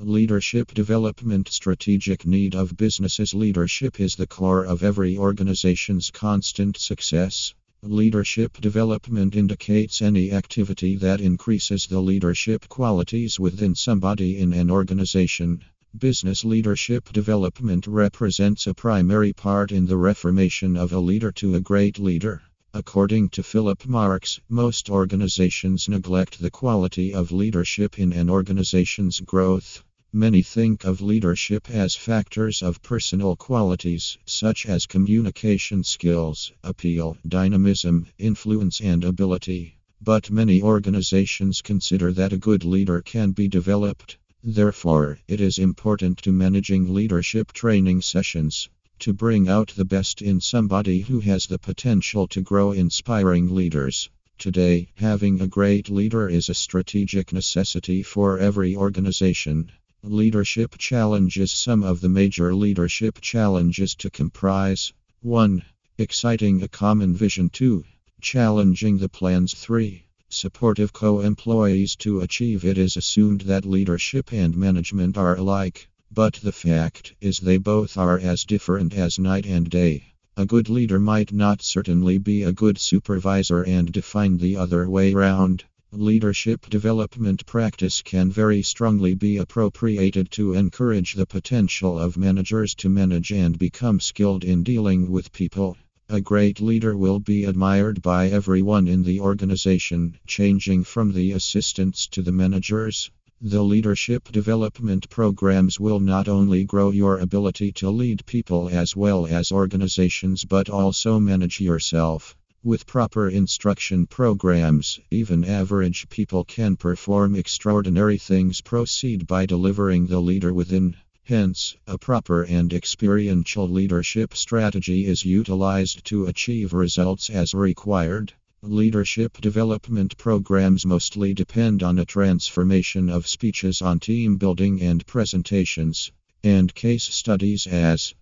Leadership development strategic need of businesses leadership is the core of every organization's constant success. Leadership development indicates any activity that increases the leadership qualities within somebody in an organization. Business leadership development represents a primary part in the reformation of a leader to a great leader. According to Philip Marks, most organizations neglect the quality of leadership in an organization's growth. Many think of leadership as factors of personal qualities, such as communication skills, appeal, dynamism, influence, and ability. But many organizations consider that a good leader can be developed. Therefore, it is important to managing leadership training sessions to bring out the best in somebody who has the potential to grow inspiring leaders. Today, having a great leader is a strategic necessity for every organization. Leadership challenges Some of the major leadership challenges to comprise 1. Exciting a common vision 2. Challenging the plans 3. Supportive co employees to achieve it is assumed that leadership and management are alike. But the fact is, they both are as different as night and day. A good leader might not certainly be a good supervisor and define the other way round. Leadership development practice can very strongly be appropriated to encourage the potential of managers to manage and become skilled in dealing with people. A great leader will be admired by everyone in the organization, changing from the assistants to the managers. The leadership development programs will not only grow your ability to lead people as well as organizations but also manage yourself. With proper instruction programs, even average people can perform extraordinary things. Proceed by delivering the leader within. Hence, a proper and experiential leadership strategy is utilized to achieve results as required. Leadership development programs mostly depend on a transformation of speeches on team building and presentations, and case studies as